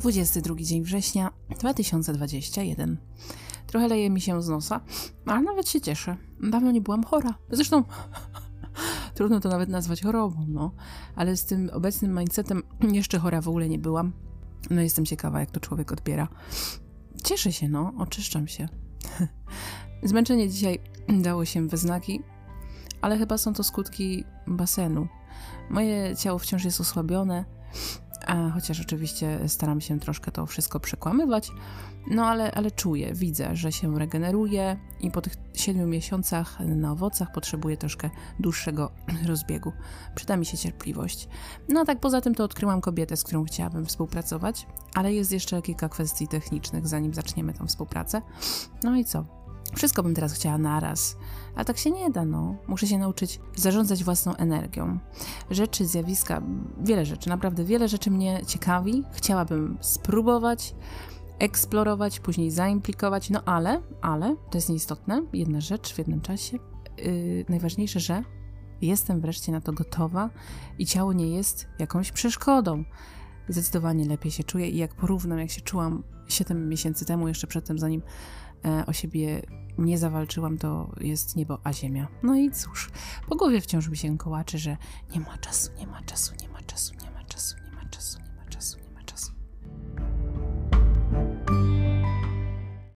22 dzień września 2021. Trochę leje mi się z nosa, ale nawet się cieszę. Dawno nie byłam chora. Zresztą trudno to nawet nazwać chorobą, no. Ale z tym obecnym mindsetem jeszcze chora w ogóle nie byłam. No jestem ciekawa, jak to człowiek odbiera. Cieszę się, no. Oczyszczam się. Zmęczenie dzisiaj dało się we znaki, ale chyba są to skutki basenu. Moje ciało wciąż jest osłabione, chociaż oczywiście staram się troszkę to wszystko przekłamywać, no ale, ale czuję, widzę, że się regeneruje i po tych siedmiu miesiącach na owocach potrzebuję troszkę dłuższego rozbiegu. Przyda mi się cierpliwość. No a tak poza tym to odkryłam kobietę, z którą chciałabym współpracować, ale jest jeszcze kilka kwestii technicznych, zanim zaczniemy tą współpracę. No i co? Wszystko bym teraz chciała naraz, a tak się nie da, no. Muszę się nauczyć zarządzać własną energią. Rzeczy, zjawiska, wiele rzeczy, naprawdę wiele rzeczy mnie ciekawi. Chciałabym spróbować, eksplorować, później zaimplikować, no ale, ale, to jest nieistotne, jedna rzecz w jednym czasie. Yy, najważniejsze, że jestem wreszcie na to gotowa i ciało nie jest jakąś przeszkodą. Zdecydowanie lepiej się czuję i jak porównam, jak się czułam 7 miesięcy temu, jeszcze przedtem, zanim o siebie nie zawalczyłam, to jest niebo a ziemia. No i cóż, po głowie wciąż mi się kołaczy, że nie ma czasu, nie ma czasu, nie ma czasu, nie ma